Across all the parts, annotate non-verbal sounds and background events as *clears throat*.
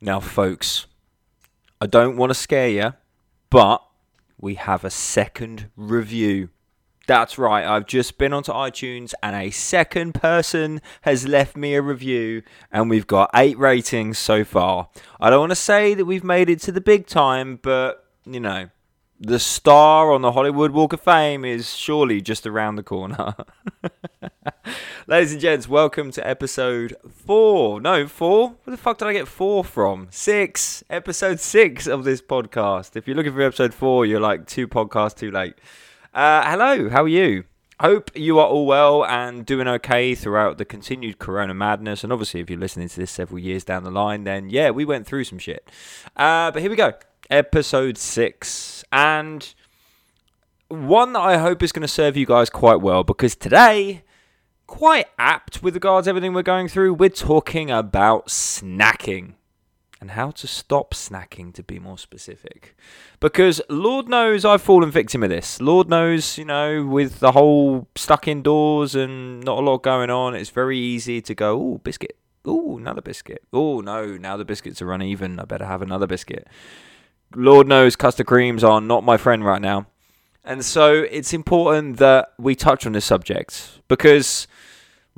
Now, folks, I don't want to scare you, but we have a second review. That's right, I've just been onto iTunes and a second person has left me a review, and we've got eight ratings so far. I don't want to say that we've made it to the big time, but you know, the star on the Hollywood Walk of Fame is surely just around the corner. *laughs* Ladies and gents, welcome to episode four. No, four? Where the fuck did I get four from? Six. Episode six of this podcast. If you're looking for episode four, you're like two podcasts too late. Uh, hello, how are you? Hope you are all well and doing okay throughout the continued corona madness. And obviously, if you're listening to this several years down the line, then yeah, we went through some shit. Uh, but here we go episode six. And one that I hope is going to serve you guys quite well because today, quite apt with regards to everything we're going through, we're talking about snacking and how to stop snacking to be more specific. Because Lord knows I've fallen victim of this. Lord knows, you know, with the whole stuck indoors and not a lot going on, it's very easy to go, oh, biscuit. Oh, another biscuit. Oh, no, now the biscuits are uneven. I better have another biscuit. Lord knows custard creams are not my friend right now. And so it's important that we touch on this subject because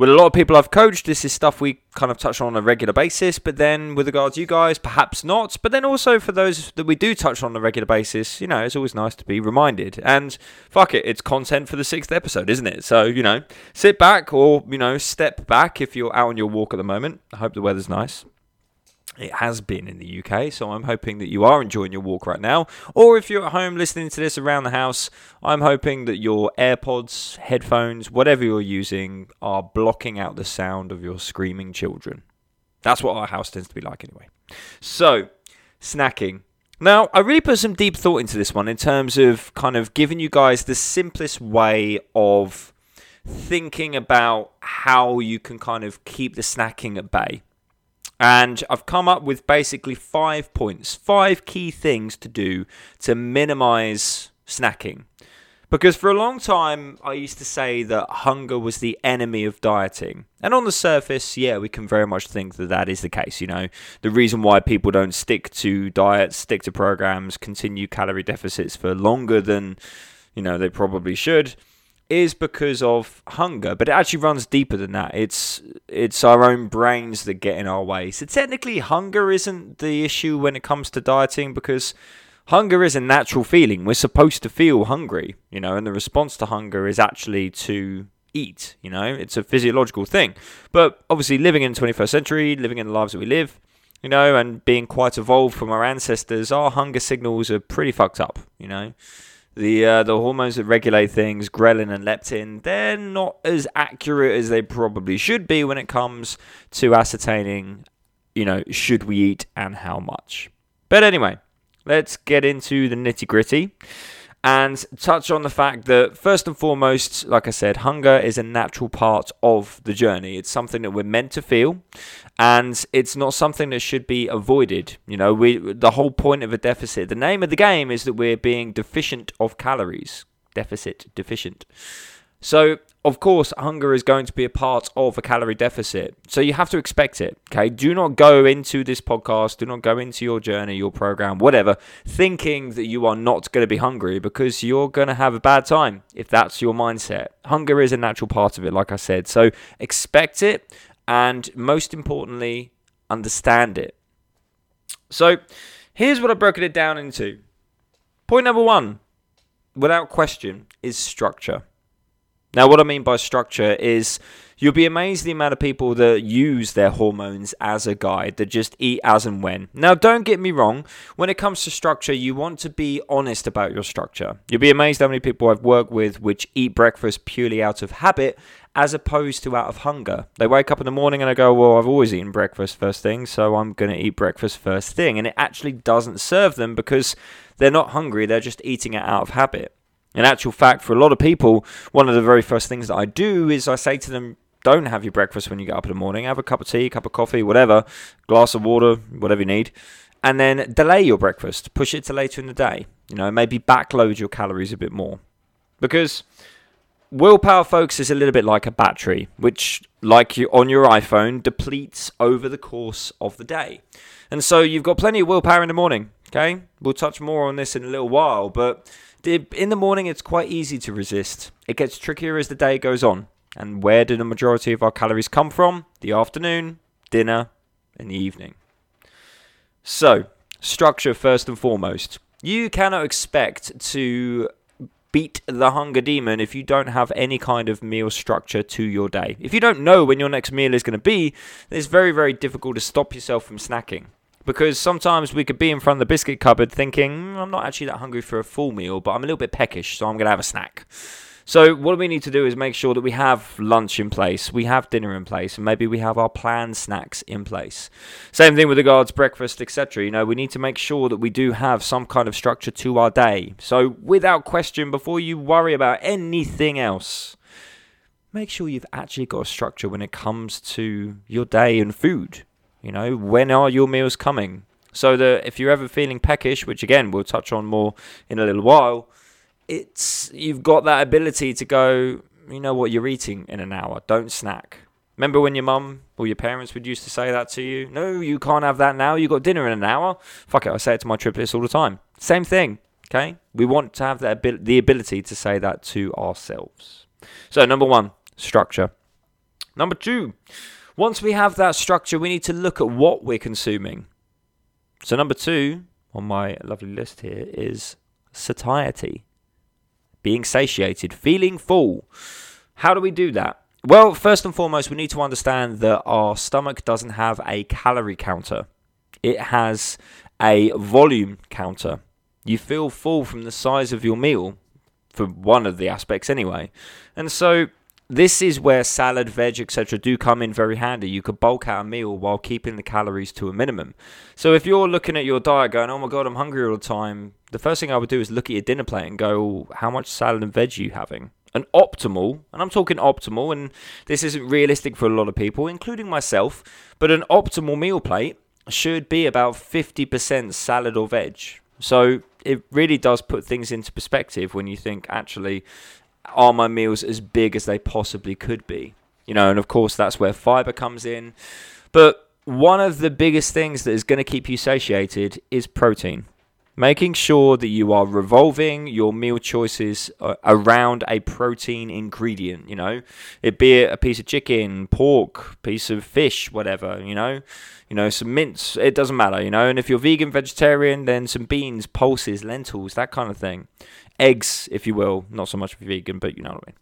with a lot of people I've coached, this is stuff we kind of touch on on a regular basis. But then with regards to you guys, perhaps not. But then also for those that we do touch on a regular basis, you know, it's always nice to be reminded. And fuck it, it's content for the sixth episode, isn't it? So, you know, sit back or, you know, step back if you're out on your walk at the moment. I hope the weather's nice. It has been in the UK, so I'm hoping that you are enjoying your walk right now. Or if you're at home listening to this around the house, I'm hoping that your AirPods, headphones, whatever you're using, are blocking out the sound of your screaming children. That's what our house tends to be like anyway. So, snacking. Now, I really put some deep thought into this one in terms of kind of giving you guys the simplest way of thinking about how you can kind of keep the snacking at bay. And I've come up with basically five points, five key things to do to minimize snacking. Because for a long time, I used to say that hunger was the enemy of dieting. And on the surface, yeah, we can very much think that that is the case. You know, the reason why people don't stick to diets, stick to programs, continue calorie deficits for longer than, you know, they probably should is because of hunger, but it actually runs deeper than that. It's it's our own brains that get in our way. So technically, hunger isn't the issue when it comes to dieting because hunger is a natural feeling. We're supposed to feel hungry, you know, and the response to hunger is actually to eat. You know, it's a physiological thing. But obviously, living in the 21st century, living in the lives that we live. You know, and being quite evolved from our ancestors, our hunger signals are pretty fucked up, you know the uh, the hormones that regulate things, ghrelin and leptin, they're not as accurate as they probably should be when it comes to ascertaining, you know, should we eat and how much. But anyway, let's get into the nitty gritty and touch on the fact that, first and foremost, like I said, hunger is a natural part of the journey. It's something that we're meant to feel, and it's not something that should be avoided. You know, we the whole point of a deficit, the name of the game is that we're being deficient of calories. Deficit, deficient. So, of course, hunger is going to be a part of a calorie deficit. So you have to expect it. Okay. Do not go into this podcast, do not go into your journey, your program, whatever, thinking that you are not going to be hungry because you're going to have a bad time if that's your mindset. Hunger is a natural part of it, like I said. So expect it and most importantly, understand it. So here's what I've broken it down into. Point number one, without question, is structure. Now, what I mean by structure is you'll be amazed the amount of people that use their hormones as a guide, that just eat as and when. Now, don't get me wrong, when it comes to structure, you want to be honest about your structure. You'll be amazed how many people I've worked with which eat breakfast purely out of habit as opposed to out of hunger. They wake up in the morning and I go, Well, I've always eaten breakfast first thing, so I'm going to eat breakfast first thing. And it actually doesn't serve them because they're not hungry, they're just eating it out of habit. In actual fact, for a lot of people, one of the very first things that I do is I say to them, don't have your breakfast when you get up in the morning. Have a cup of tea, a cup of coffee, whatever, glass of water, whatever you need. And then delay your breakfast. Push it to later in the day. You know, maybe backload your calories a bit more. Because willpower, folks, is a little bit like a battery, which like you on your iPhone, depletes over the course of the day. And so you've got plenty of willpower in the morning. Okay, we'll touch more on this in a little while, but in the morning it's quite easy to resist. It gets trickier as the day goes on. And where do the majority of our calories come from? The afternoon, dinner, and the evening. So, structure first and foremost. You cannot expect to beat the hunger demon if you don't have any kind of meal structure to your day. If you don't know when your next meal is going to be, it's very, very difficult to stop yourself from snacking. Because sometimes we could be in front of the biscuit cupboard thinking, mm, I'm not actually that hungry for a full meal, but I'm a little bit peckish, so I'm going to have a snack. So what we need to do is make sure that we have lunch in place, we have dinner in place, and maybe we have our planned snacks in place. Same thing with regards breakfast, etc. You know, we need to make sure that we do have some kind of structure to our day. So without question, before you worry about anything else, make sure you've actually got a structure when it comes to your day and food. You know, when are your meals coming? So that if you're ever feeling peckish, which again we'll touch on more in a little while, it's you've got that ability to go. You know what you're eating in an hour. Don't snack. Remember when your mum or your parents would used to say that to you? No, you can't have that now. You got dinner in an hour. Fuck it, I say it to my triplets all the time. Same thing. Okay, we want to have that the ability to say that to ourselves. So number one, structure. Number two, once we have that structure, we need to look at what we're consuming. So number two on my lovely list here is satiety being satiated, feeling full. How do we do that? Well, first and foremost, we need to understand that our stomach doesn't have a calorie counter, it has a volume counter. You feel full from the size of your meal, for one of the aspects anyway. And so this is where salad, veg, etc. do come in very handy. You could bulk out a meal while keeping the calories to a minimum. So if you're looking at your diet going, oh my god, I'm hungry all the time, the first thing I would do is look at your dinner plate and go, how much salad and veg are you having? An optimal, and I'm talking optimal, and this isn't realistic for a lot of people, including myself, but an optimal meal plate should be about 50% salad or veg. So it really does put things into perspective when you think, actually, are my meals as big as they possibly could be? You know, and of course, that's where fiber comes in. But one of the biggest things that is going to keep you satiated is protein. Making sure that you are revolving your meal choices uh, around a protein ingredient, you know, it be it a piece of chicken, pork, piece of fish, whatever, you know, you know, some mince, it doesn't matter, you know, and if you're vegan, vegetarian, then some beans, pulses, lentils, that kind of thing eggs, if you will. Not so much vegan, but you know what I mean.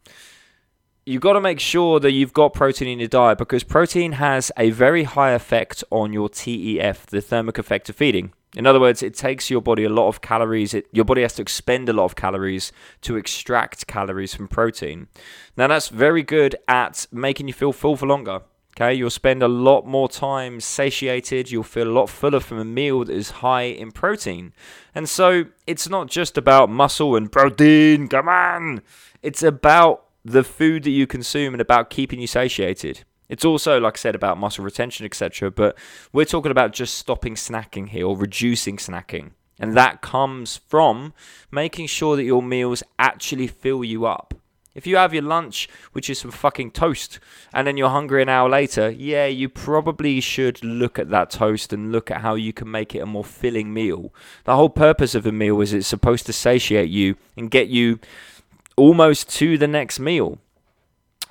You've got to make sure that you've got protein in your diet because protein has a very high effect on your TEF, the thermic effect of feeding. In other words, it takes your body a lot of calories. It, your body has to expend a lot of calories to extract calories from protein. Now, that's very good at making you feel full for longer. Okay, you'll spend a lot more time satiated, you'll feel a lot fuller from a meal that is high in protein. And so it's not just about muscle and protein, come on! It's about the food that you consume and about keeping you satiated. It's also, like I said, about muscle retention, etc. But we're talking about just stopping snacking here or reducing snacking. And that comes from making sure that your meals actually fill you up. If you have your lunch, which is some fucking toast, and then you're hungry an hour later, yeah, you probably should look at that toast and look at how you can make it a more filling meal. The whole purpose of a meal is it's supposed to satiate you and get you almost to the next meal.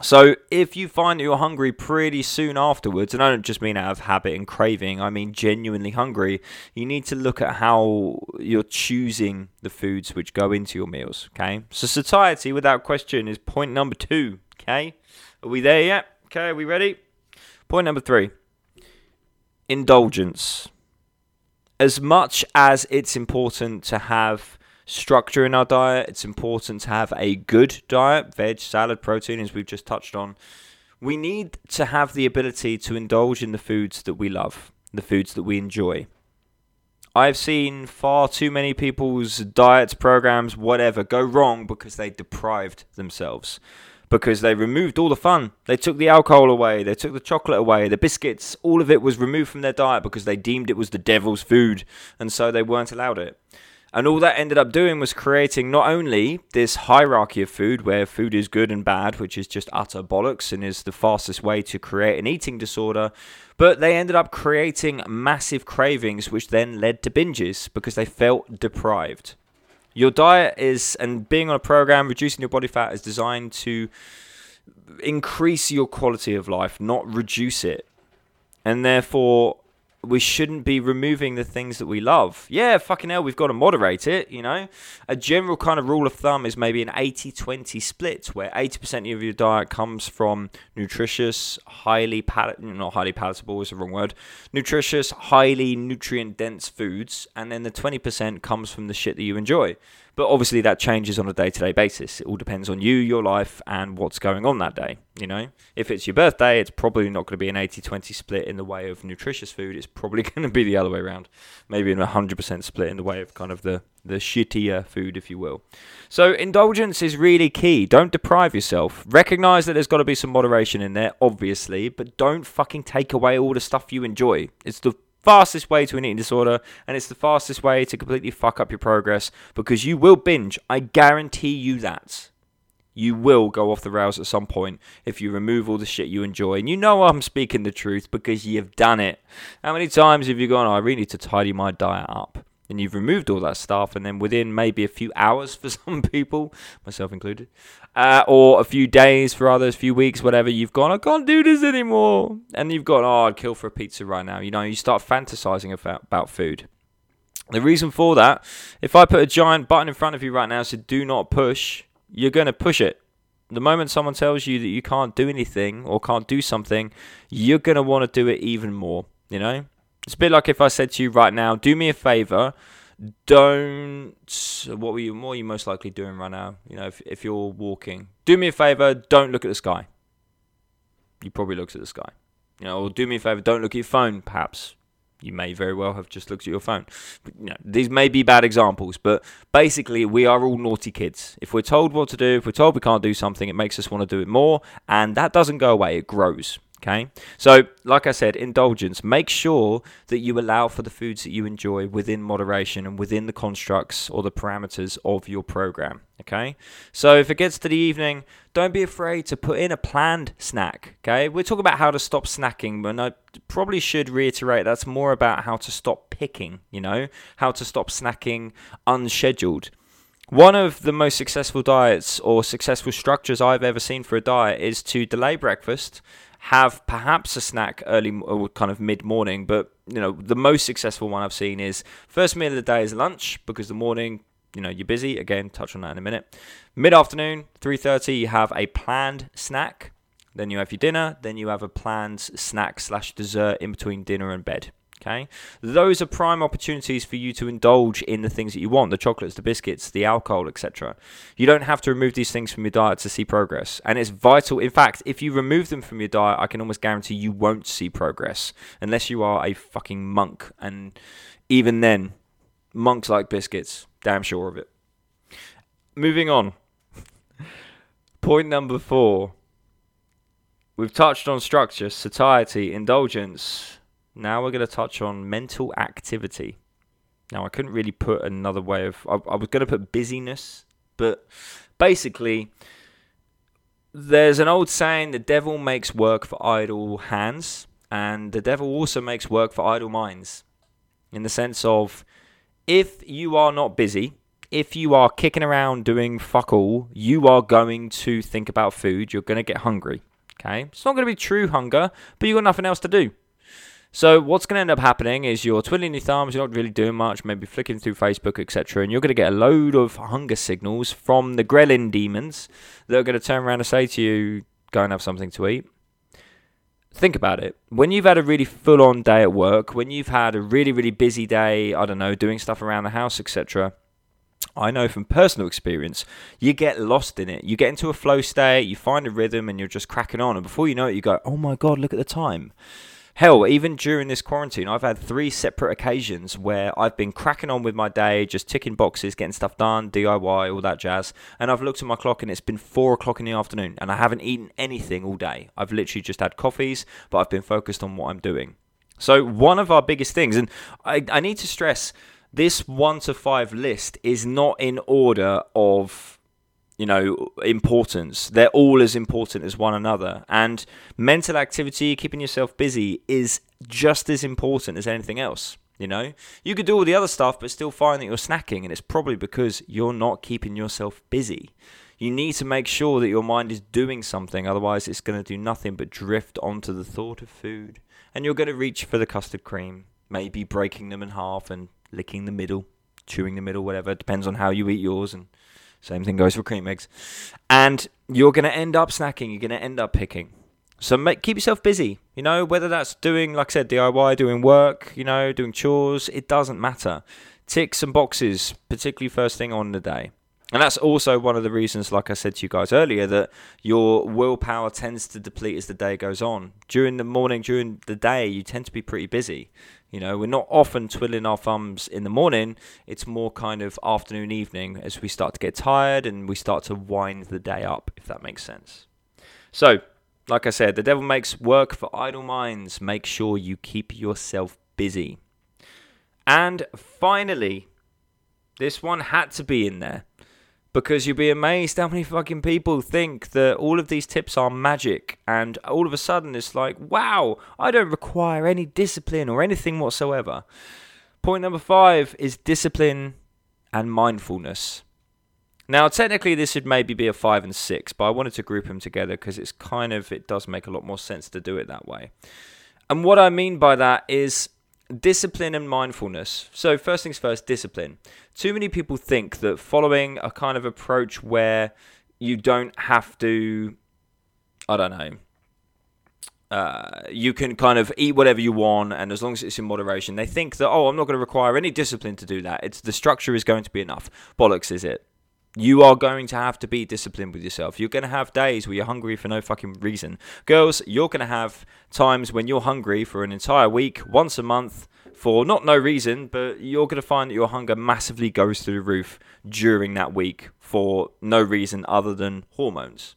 So if you find that you're hungry pretty soon afterwards, and I don't just mean out of habit and craving, I mean genuinely hungry, you need to look at how you're choosing the foods which go into your meals. Okay. So satiety, without question, is point number two. Okay. Are we there yet? Okay, are we ready? Point number three. Indulgence. As much as it's important to have structure in our diet. It's important to have a good diet, veg, salad, protein, as we've just touched on. We need to have the ability to indulge in the foods that we love, the foods that we enjoy. I've seen far too many people's diets, programs, whatever, go wrong because they deprived themselves. Because they removed all the fun. They took the alcohol away, they took the chocolate away, the biscuits, all of it was removed from their diet because they deemed it was the devil's food, and so they weren't allowed it. And all that ended up doing was creating not only this hierarchy of food where food is good and bad, which is just utter bollocks and is the fastest way to create an eating disorder, but they ended up creating massive cravings, which then led to binges because they felt deprived. Your diet is, and being on a program, reducing your body fat is designed to increase your quality of life, not reduce it. And therefore, we shouldn't be removing the things that we love. Yeah, fucking hell, we've got to moderate it, you know? A general kind of rule of thumb is maybe an 80 20 split, where 80% of your diet comes from nutritious, highly palat- not highly palatable is the wrong word, nutritious, highly nutrient dense foods, and then the 20% comes from the shit that you enjoy. But obviously, that changes on a day to day basis. It all depends on you, your life, and what's going on that day. You know, if it's your birthday, it's probably not going to be an 80 20 split in the way of nutritious food. It's probably *laughs* going to be the other way around. Maybe an 100% split in the way of kind of the, the shittier food, if you will. So, indulgence is really key. Don't deprive yourself. Recognize that there's got to be some moderation in there, obviously, but don't fucking take away all the stuff you enjoy. It's the fastest way to an eating disorder, and it's the fastest way to completely fuck up your progress because you will binge. I guarantee you that. You will go off the rails at some point if you remove all the shit you enjoy. And you know I'm speaking the truth because you've done it. How many times have you gone, oh, I really need to tidy my diet up? And you've removed all that stuff, and then within maybe a few hours for *laughs* some people, myself included, uh, or a few days for others, a few weeks, whatever, you've gone, I can't do this anymore, and you've gone, oh, I'd kill for a pizza right now. You know, you start fantasizing about, about food. The reason for that, if I put a giant button in front of you right now, so do not push, you're going to push it. The moment someone tells you that you can't do anything or can't do something, you're going to want to do it even more, you know? It's a bit like if I said to you right now, do me a favor, don't. What were you? What are you most likely doing right now? You know, if if you're walking, do me a favor, don't look at the sky. You probably looked at the sky. You know, or do me a favor, don't look at your phone. Perhaps you may very well have just looked at your phone. But, you know, these may be bad examples, but basically, we are all naughty kids. If we're told what to do, if we're told we can't do something, it makes us want to do it more, and that doesn't go away. It grows. Okay, so like I said, indulgence. Make sure that you allow for the foods that you enjoy within moderation and within the constructs or the parameters of your program. Okay, so if it gets to the evening, don't be afraid to put in a planned snack. Okay, we're talking about how to stop snacking, but I probably should reiterate that's more about how to stop picking, you know, how to stop snacking unscheduled. One of the most successful diets or successful structures I've ever seen for a diet is to delay breakfast have perhaps a snack early or kind of mid morning, but you know the most successful one I've seen is first meal of the day is lunch because the morning you know you're busy. Again, touch on that in a minute. Mid afternoon, three thirty, you have a planned snack. Then you have your dinner. Then you have a planned snack slash dessert in between dinner and bed. Okay, those are prime opportunities for you to indulge in the things that you want the chocolates, the biscuits, the alcohol, etc. You don't have to remove these things from your diet to see progress, and it's vital. In fact, if you remove them from your diet, I can almost guarantee you won't see progress unless you are a fucking monk, and even then, monks like biscuits, damn sure of it. Moving on. *laughs* Point number four. We've touched on structure, satiety, indulgence now we're going to touch on mental activity. Now, I couldn't really put another way of. I, I was going to put busyness, but basically, there's an old saying the devil makes work for idle hands, and the devil also makes work for idle minds. In the sense of, if you are not busy, if you are kicking around doing fuck all, you are going to think about food. You're going to get hungry. Okay? It's not going to be true hunger, but you've got nothing else to do. So what's going to end up happening is you're twiddling your thumbs, you're not really doing much, maybe flicking through Facebook, etc., and you're going to get a load of hunger signals from the ghrelin demons that are going to turn around and say to you, "Go and have something to eat." Think about it. When you've had a really full-on day at work, when you've had a really really busy day, I don't know, doing stuff around the house, etc. I know from personal experience, you get lost in it. You get into a flow state, you find a rhythm, and you're just cracking on. And before you know it, you go, "Oh my god, look at the time." Hell, even during this quarantine, I've had three separate occasions where I've been cracking on with my day, just ticking boxes, getting stuff done, DIY, all that jazz. And I've looked at my clock and it's been four o'clock in the afternoon and I haven't eaten anything all day. I've literally just had coffees, but I've been focused on what I'm doing. So, one of our biggest things, and I, I need to stress this one to five list is not in order of you know importance. They're all as important as one another. And mental activity keeping yourself busy is just as important as anything else you know? You could do all the other stuff but still find that you're snacking and it's probably because you're not keeping yourself busy. You need to make sure that your mind is doing something otherwise it's going to do nothing but drift onto the thought of food. And you're going to reach for the custard cream maybe breaking them in half and licking the middle, chewing the middle, whatever. Depends on how you eat yours, and same thing goes for cream eggs. And you're going to end up snacking. You're going to end up picking. So make, keep yourself busy. You know, whether that's doing, like I said, DIY, doing work, you know, doing chores, it doesn't matter. Tick some boxes, particularly first thing on the day. And that's also one of the reasons, like I said to you guys earlier, that your willpower tends to deplete as the day goes on. During the morning, during the day, you tend to be pretty busy. You know, we're not often twiddling our thumbs in the morning. It's more kind of afternoon, evening as we start to get tired and we start to wind the day up, if that makes sense. So, like I said, the devil makes work for idle minds. Make sure you keep yourself busy. And finally, this one had to be in there because you'll be amazed how many fucking people think that all of these tips are magic and all of a sudden it's like wow i don't require any discipline or anything whatsoever. Point number five is discipline and mindfulness. Now technically this should maybe be a five and six but i wanted to group them together because it's kind of it does make a lot more sense to do it that way. And what i mean by that is discipline and mindfulness. So, first things first, discipline. Too many people think that following a kind of approach where you don't have to, I don't know, uh, you can kind of eat whatever you want, and as long as it's in moderation, they think that oh, I'm not going to require any discipline to do that. It's the structure is going to be enough. Bollocks, is it? You are going to have to be disciplined with yourself. You're going to have days where you're hungry for no fucking reason. Girls, you're going to have times when you're hungry for an entire week, once a month, for not no reason, but you're going to find that your hunger massively goes through the roof during that week for no reason other than hormones.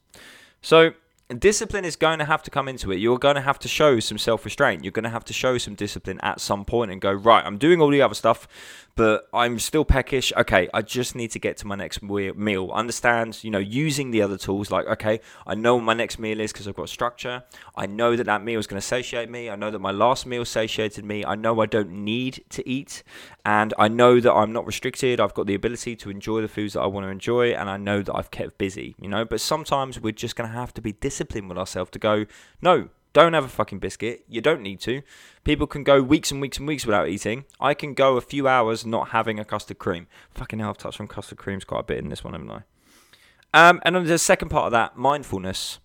So, discipline is going to have to come into it. You're going to have to show some self restraint. You're going to have to show some discipline at some point and go, right, I'm doing all the other stuff, but I'm still peckish. Okay, I just need to get to my next meal. Understand, you know, using the other tools like, okay, I know my next meal is because I've got structure. I know that that meal is going to satiate me. I know that my last meal satiated me. I know I don't need to eat. And I know that I'm not restricted. I've got the ability to enjoy the foods that I want to enjoy. And I know that I've kept busy, you know. But sometimes we're just going to have to be disciplined with ourselves to go, no, don't have a fucking biscuit. You don't need to. People can go weeks and weeks and weeks without eating. I can go a few hours not having a custard cream. Fucking hell, I've touched on custard creams quite a bit in this one, haven't I? Um, and then the second part of that, mindfulness.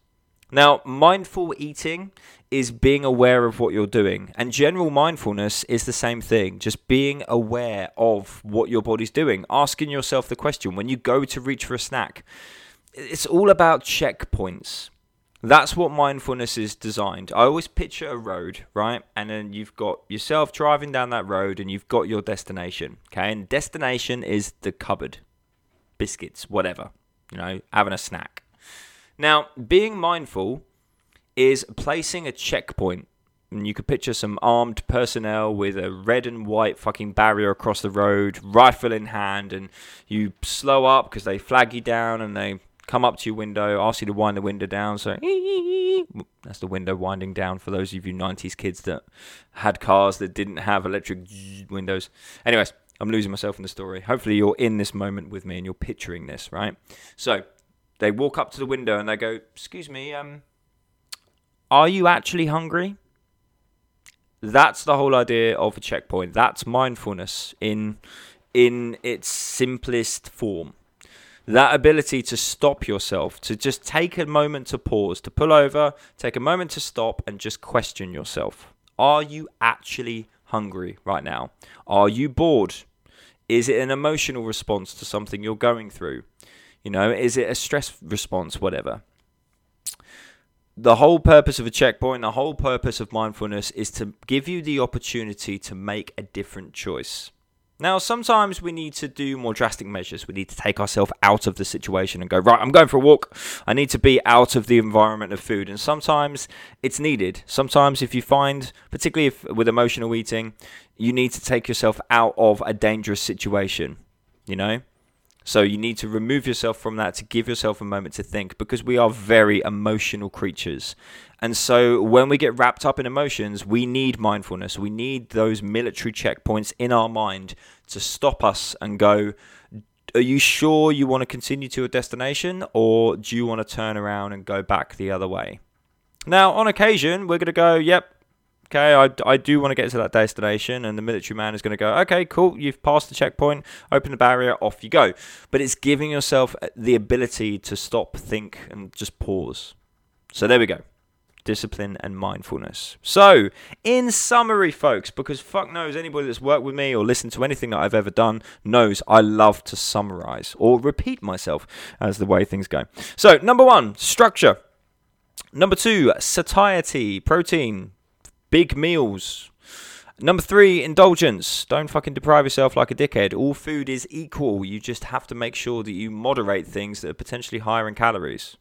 Now, mindful eating is being aware of what you're doing, and general mindfulness is the same thing. Just being aware of what your body's doing, asking yourself the question when you go to reach for a snack. It's all about checkpoints. That's what mindfulness is designed. I always picture a road, right? And then you've got yourself driving down that road and you've got your destination. Okay. And destination is the cupboard, biscuits, whatever, you know, having a snack. Now, being mindful is placing a checkpoint. And you could picture some armed personnel with a red and white fucking barrier across the road, rifle in hand, and you slow up because they flag you down and they come up to your window, ask you to wind the window down. So *laughs* that's the window winding down for those of you 90s kids that had cars that didn't have electric *laughs* windows. Anyways, I'm losing myself in the story. Hopefully, you're in this moment with me and you're picturing this, right? So they walk up to the window and they go, Excuse me, um, are you actually hungry? That's the whole idea of a checkpoint. That's mindfulness in in its simplest form that ability to stop yourself, to just take a moment to pause, to pull over, take a moment to stop and just question yourself. Are you actually hungry right now? Are you bored? Is it an emotional response to something you're going through? You know, is it a stress response, whatever? The whole purpose of a checkpoint, the whole purpose of mindfulness is to give you the opportunity to make a different choice. Now, sometimes we need to do more drastic measures. We need to take ourselves out of the situation and go, right, I'm going for a walk. I need to be out of the environment of food. And sometimes it's needed. Sometimes, if you find, particularly if, with emotional eating, you need to take yourself out of a dangerous situation, you know? So you need to remove yourself from that to give yourself a moment to think because we are very emotional creatures. And so when we get wrapped up in emotions, we need mindfulness. We need those military checkpoints in our mind to stop us and go, are you sure you want to continue to a destination or do you want to turn around and go back the other way? Now, on occasion, we're going to go, yep, okay, I, I do want to get to that destination, and the military man is going to go, okay, cool, you've passed the checkpoint, open the barrier, off you go. But it's giving yourself uh, the ability to stop, think, and just pause. So there we go. Discipline and mindfulness. So, in summary, folks, because fuck knows anybody that's worked with me or listened to anything that I've ever done knows I love to summarize or repeat myself as the way things go. So, number one, structure. Number two, satiety, protein, Big meals. Number three, indulgence. Don't fucking deprive yourself like a dickhead. All food is equal. You just have to make sure that you moderate things that are potentially higher in calories.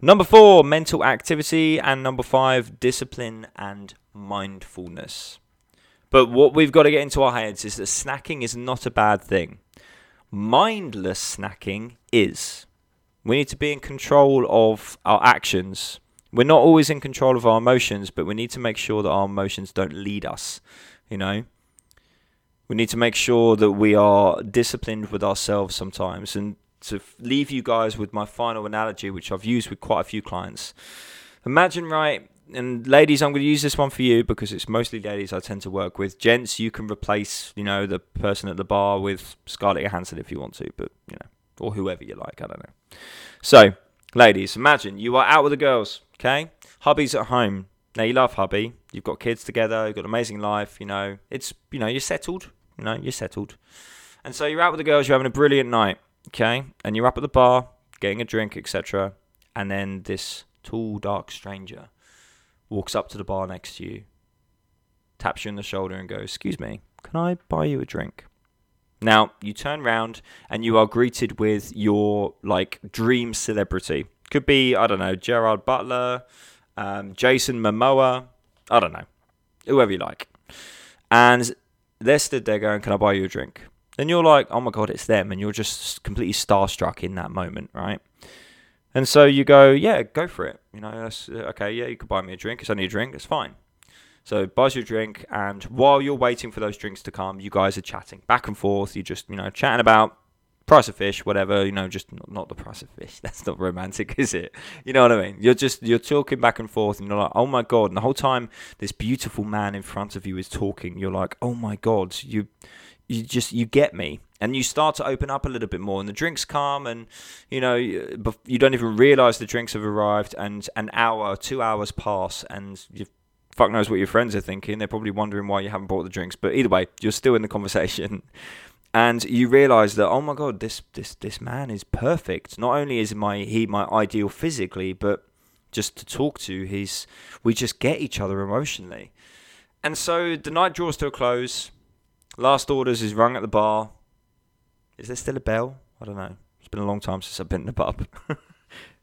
Number four, mental activity. And number five, discipline and mindfulness. But what we've got to get into our heads is that snacking is not a bad thing. Mindless snacking is. We need to be in control of our actions we're not always in control of our emotions, but we need to make sure that our emotions don't lead us. You know, we need to make sure that we are disciplined with ourselves sometimes. And to leave you guys with my final analogy, which I've used with quite a few clients. Imagine, right, and ladies, I'm going to use this one for you because it's mostly ladies I tend to work with. Gents, you can replace, you know, the person at the bar with Scarlett Johansson if you want to, but you know, or whoever you like. I don't know. So, ladies, imagine you are out with the girls. Okay, hubby's at home. Now you love hubby. You've got kids together. You've got an amazing life. You know, it's you know you're settled. You know, you're settled. And so you're out with the girls. You're having a brilliant night. Okay, and you're up at the bar getting a drink, etc. And then this tall, dark stranger walks up to the bar next to you, taps you on the shoulder, and goes, "Excuse me, can I buy you a drink?" Now you turn round and you are greeted with your like dream celebrity. Could be, I don't know, Gerard Butler, um, Jason Momoa, I don't know, whoever you like. And they're stood there going, Can I buy you a drink? And you're like, Oh my God, it's them. And you're just completely starstruck in that moment, right? And so you go, Yeah, go for it. You know, that's, okay, yeah, you could buy me a drink. It's only a drink, it's fine. So buys you a drink, and while you're waiting for those drinks to come, you guys are chatting back and forth. You're just, you know, chatting about price of fish, whatever, you know, just not the price of fish. *laughs* That's not romantic, is it? You know what I mean? You're just you're talking back and forth, and you're like, oh my god! And the whole time, this beautiful man in front of you is talking. You're like, oh my god, you you just you get me and you start to open up a little bit more and the drinks come and you know you don't even realize the drinks have arrived and an hour two hours pass and you fuck knows what your friends are thinking they're probably wondering why you haven't bought the drinks but either way you're still in the conversation *laughs* and you realize that oh my god this this this man is perfect. Not only is my he my ideal physically but just to talk to he's we just get each other emotionally. And so the night draws to a close. Last orders is rung at the bar. Is there still a bell? I don't know. It's been a long time since i've been in the pub. *laughs*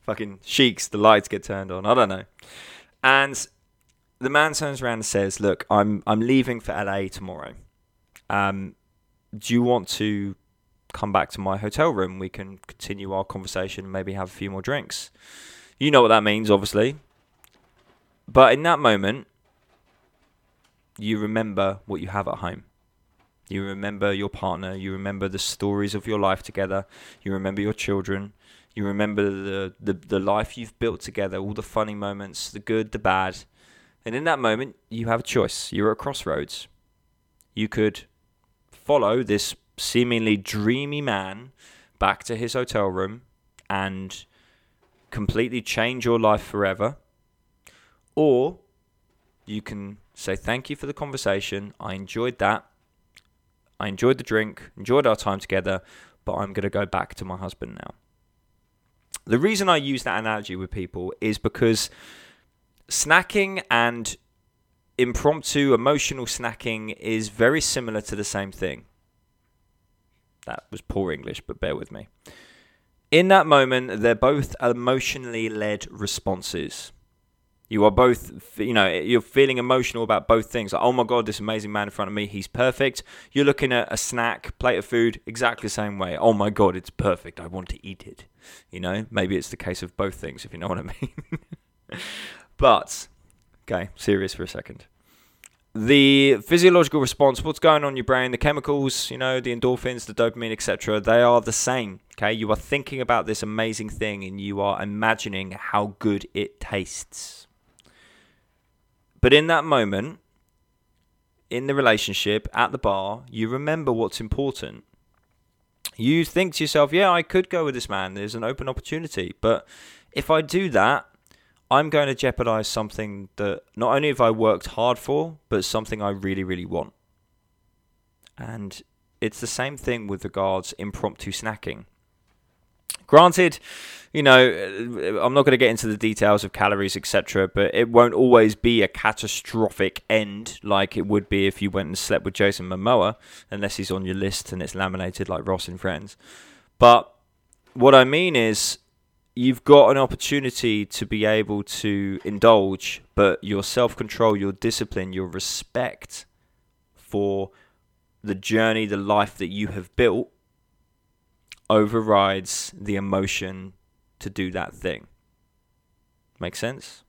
Fucking sheiks the lights get turned on. I don't know. And the man turns around and says look i'm i'm leaving for la tomorrow. Um do you want to come back to my hotel room? We can continue our conversation, maybe have a few more drinks. You know what that means, obviously. But in that moment, you remember what you have at home. You remember your partner. You remember the stories of your life together. You remember your children. You remember the, the, the life you've built together, all the funny moments, the good, the bad. And in that moment, you have a choice. You're at a crossroads. You could follow this seemingly dreamy man back to his hotel room and completely change your life forever. Or you can say, Thank you for the conversation. I enjoyed that. I enjoyed the drink, enjoyed our time together, but I'm going to go back to my husband now. The reason I use that analogy with people is because snacking and impromptu emotional snacking is very similar to the same thing. That was poor English, but bear with me. In that moment, they're both emotionally led responses. You are both, you know, you're feeling emotional about both things. Like, oh my God, this amazing man in front of me, he's perfect. You're looking at a snack, plate of food, exactly the same way. Oh my God, it's perfect. I want to eat it. You know, maybe it's the case of both things, if you know what I mean. *laughs* but, okay, serious for a second the physiological response, what's going on in your brain, the chemicals, you know, the endorphins, the dopamine, etc., they are the same. Okay, you are thinking about this amazing thing and you are imagining how good it tastes. But in that moment, in the relationship, at the bar, you remember what's important. You think to yourself, yeah, I could go with this man. There's an open opportunity. But if I do that, I'm going to jeopardize something that not only have I worked hard for, but something I really, really want. And it's the same thing with regards impromptu snacking. Granted, you know, I'm not going to get into the details of calories, etc., but it won't always be a catastrophic end like it would be if you went and slept with Jason Momoa, unless he's on your list and it's laminated like Ross and Friends. But what I mean is, you've got an opportunity to be able to indulge, but your self control, your discipline, your respect for the journey, the life that you have built overrides the emotion to do that thing. Make sense?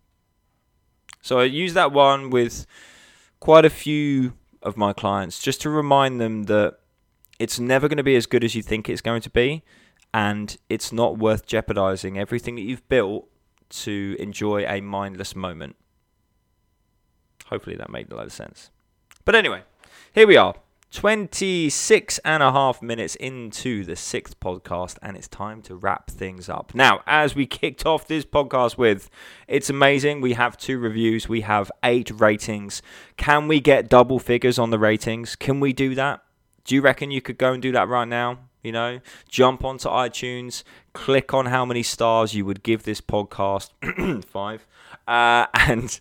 So I use that one with quite a few of my clients just to remind them that it's never going to be as good as you think it's going to be and it's not worth jeopardizing everything that you've built to enjoy a mindless moment. Hopefully that made a lot of sense. But anyway, here we are. 26 and a half minutes into the sixth podcast, and it's time to wrap things up. Now, as we kicked off this podcast with, it's amazing. We have two reviews, we have eight ratings. Can we get double figures on the ratings? Can we do that? Do you reckon you could go and do that right now? You know, jump onto iTunes, click on how many stars you would give this podcast, *clears throat* five, uh, *laughs* and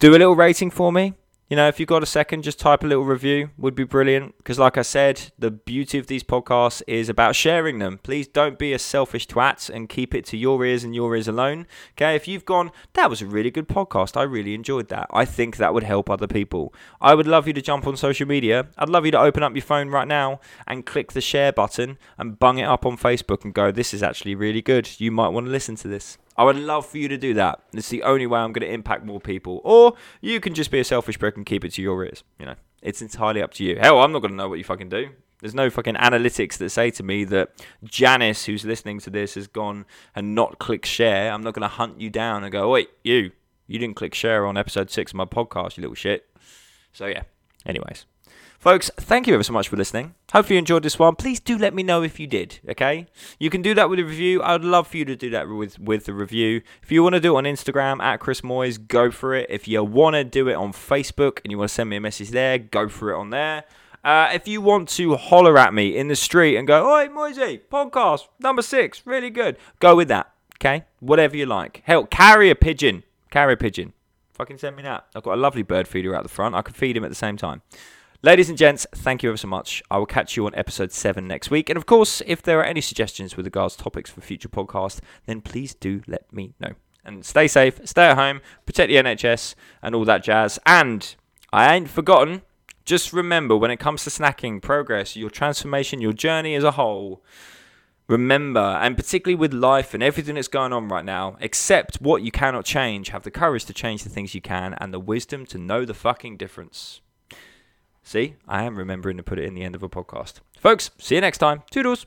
do a little rating for me you know, if you've got a second, just type a little review, would be brilliant. Because, like I said, the beauty of these podcasts is about sharing them. Please don't be a selfish twat and keep it to your ears and your ears alone. Okay, if you've gone, that was a really good podcast, I really enjoyed that. I think that would help other people. I would love you to jump on social media. I'd love you to open up your phone right now and click the share button and bung it up on Facebook and go, this is actually really good. You might want to listen to this. I would love for you to do that. It's the only way I'm going to impact more people. Or you can just be a selfish prick and keep it to your ears. You know, it's entirely up to you. Hell, I'm not going to know what you fucking do. There's no fucking analytics that say to me that Janice, who's listening to this, has gone and not clicked share. I'm not going to hunt you down and go, wait, you, you didn't click share on episode six of my podcast, you little shit. So yeah. Anyways, Folks, thank you ever so much for listening. Hopefully you enjoyed this one. Please do let me know if you did, okay? You can do that with a review. I'd love for you to do that with, with the review. If you want to do it on Instagram, at Chris Moyes, go for it. If you want to do it on Facebook and you want to send me a message there, go for it on there. Uh, if you want to holler at me in the street and go, Oi, Moisey, podcast, number six, really good, go with that, okay? Whatever you like. Hell, carry a pigeon. Carry a pigeon. Fucking send me that. I've got a lovely bird feeder out the front. I can feed him at the same time. Ladies and gents, thank you ever so much. I will catch you on episode 7 next week. And of course, if there are any suggestions with regards to topics for future podcasts, then please do let me know. And stay safe, stay at home, protect the NHS, and all that jazz. And I ain't forgotten, just remember when it comes to snacking, progress, your transformation, your journey as a whole, remember, and particularly with life and everything that's going on right now, accept what you cannot change, have the courage to change the things you can, and the wisdom to know the fucking difference. See, I am remembering to put it in the end of a podcast. Folks, see you next time. Toodles.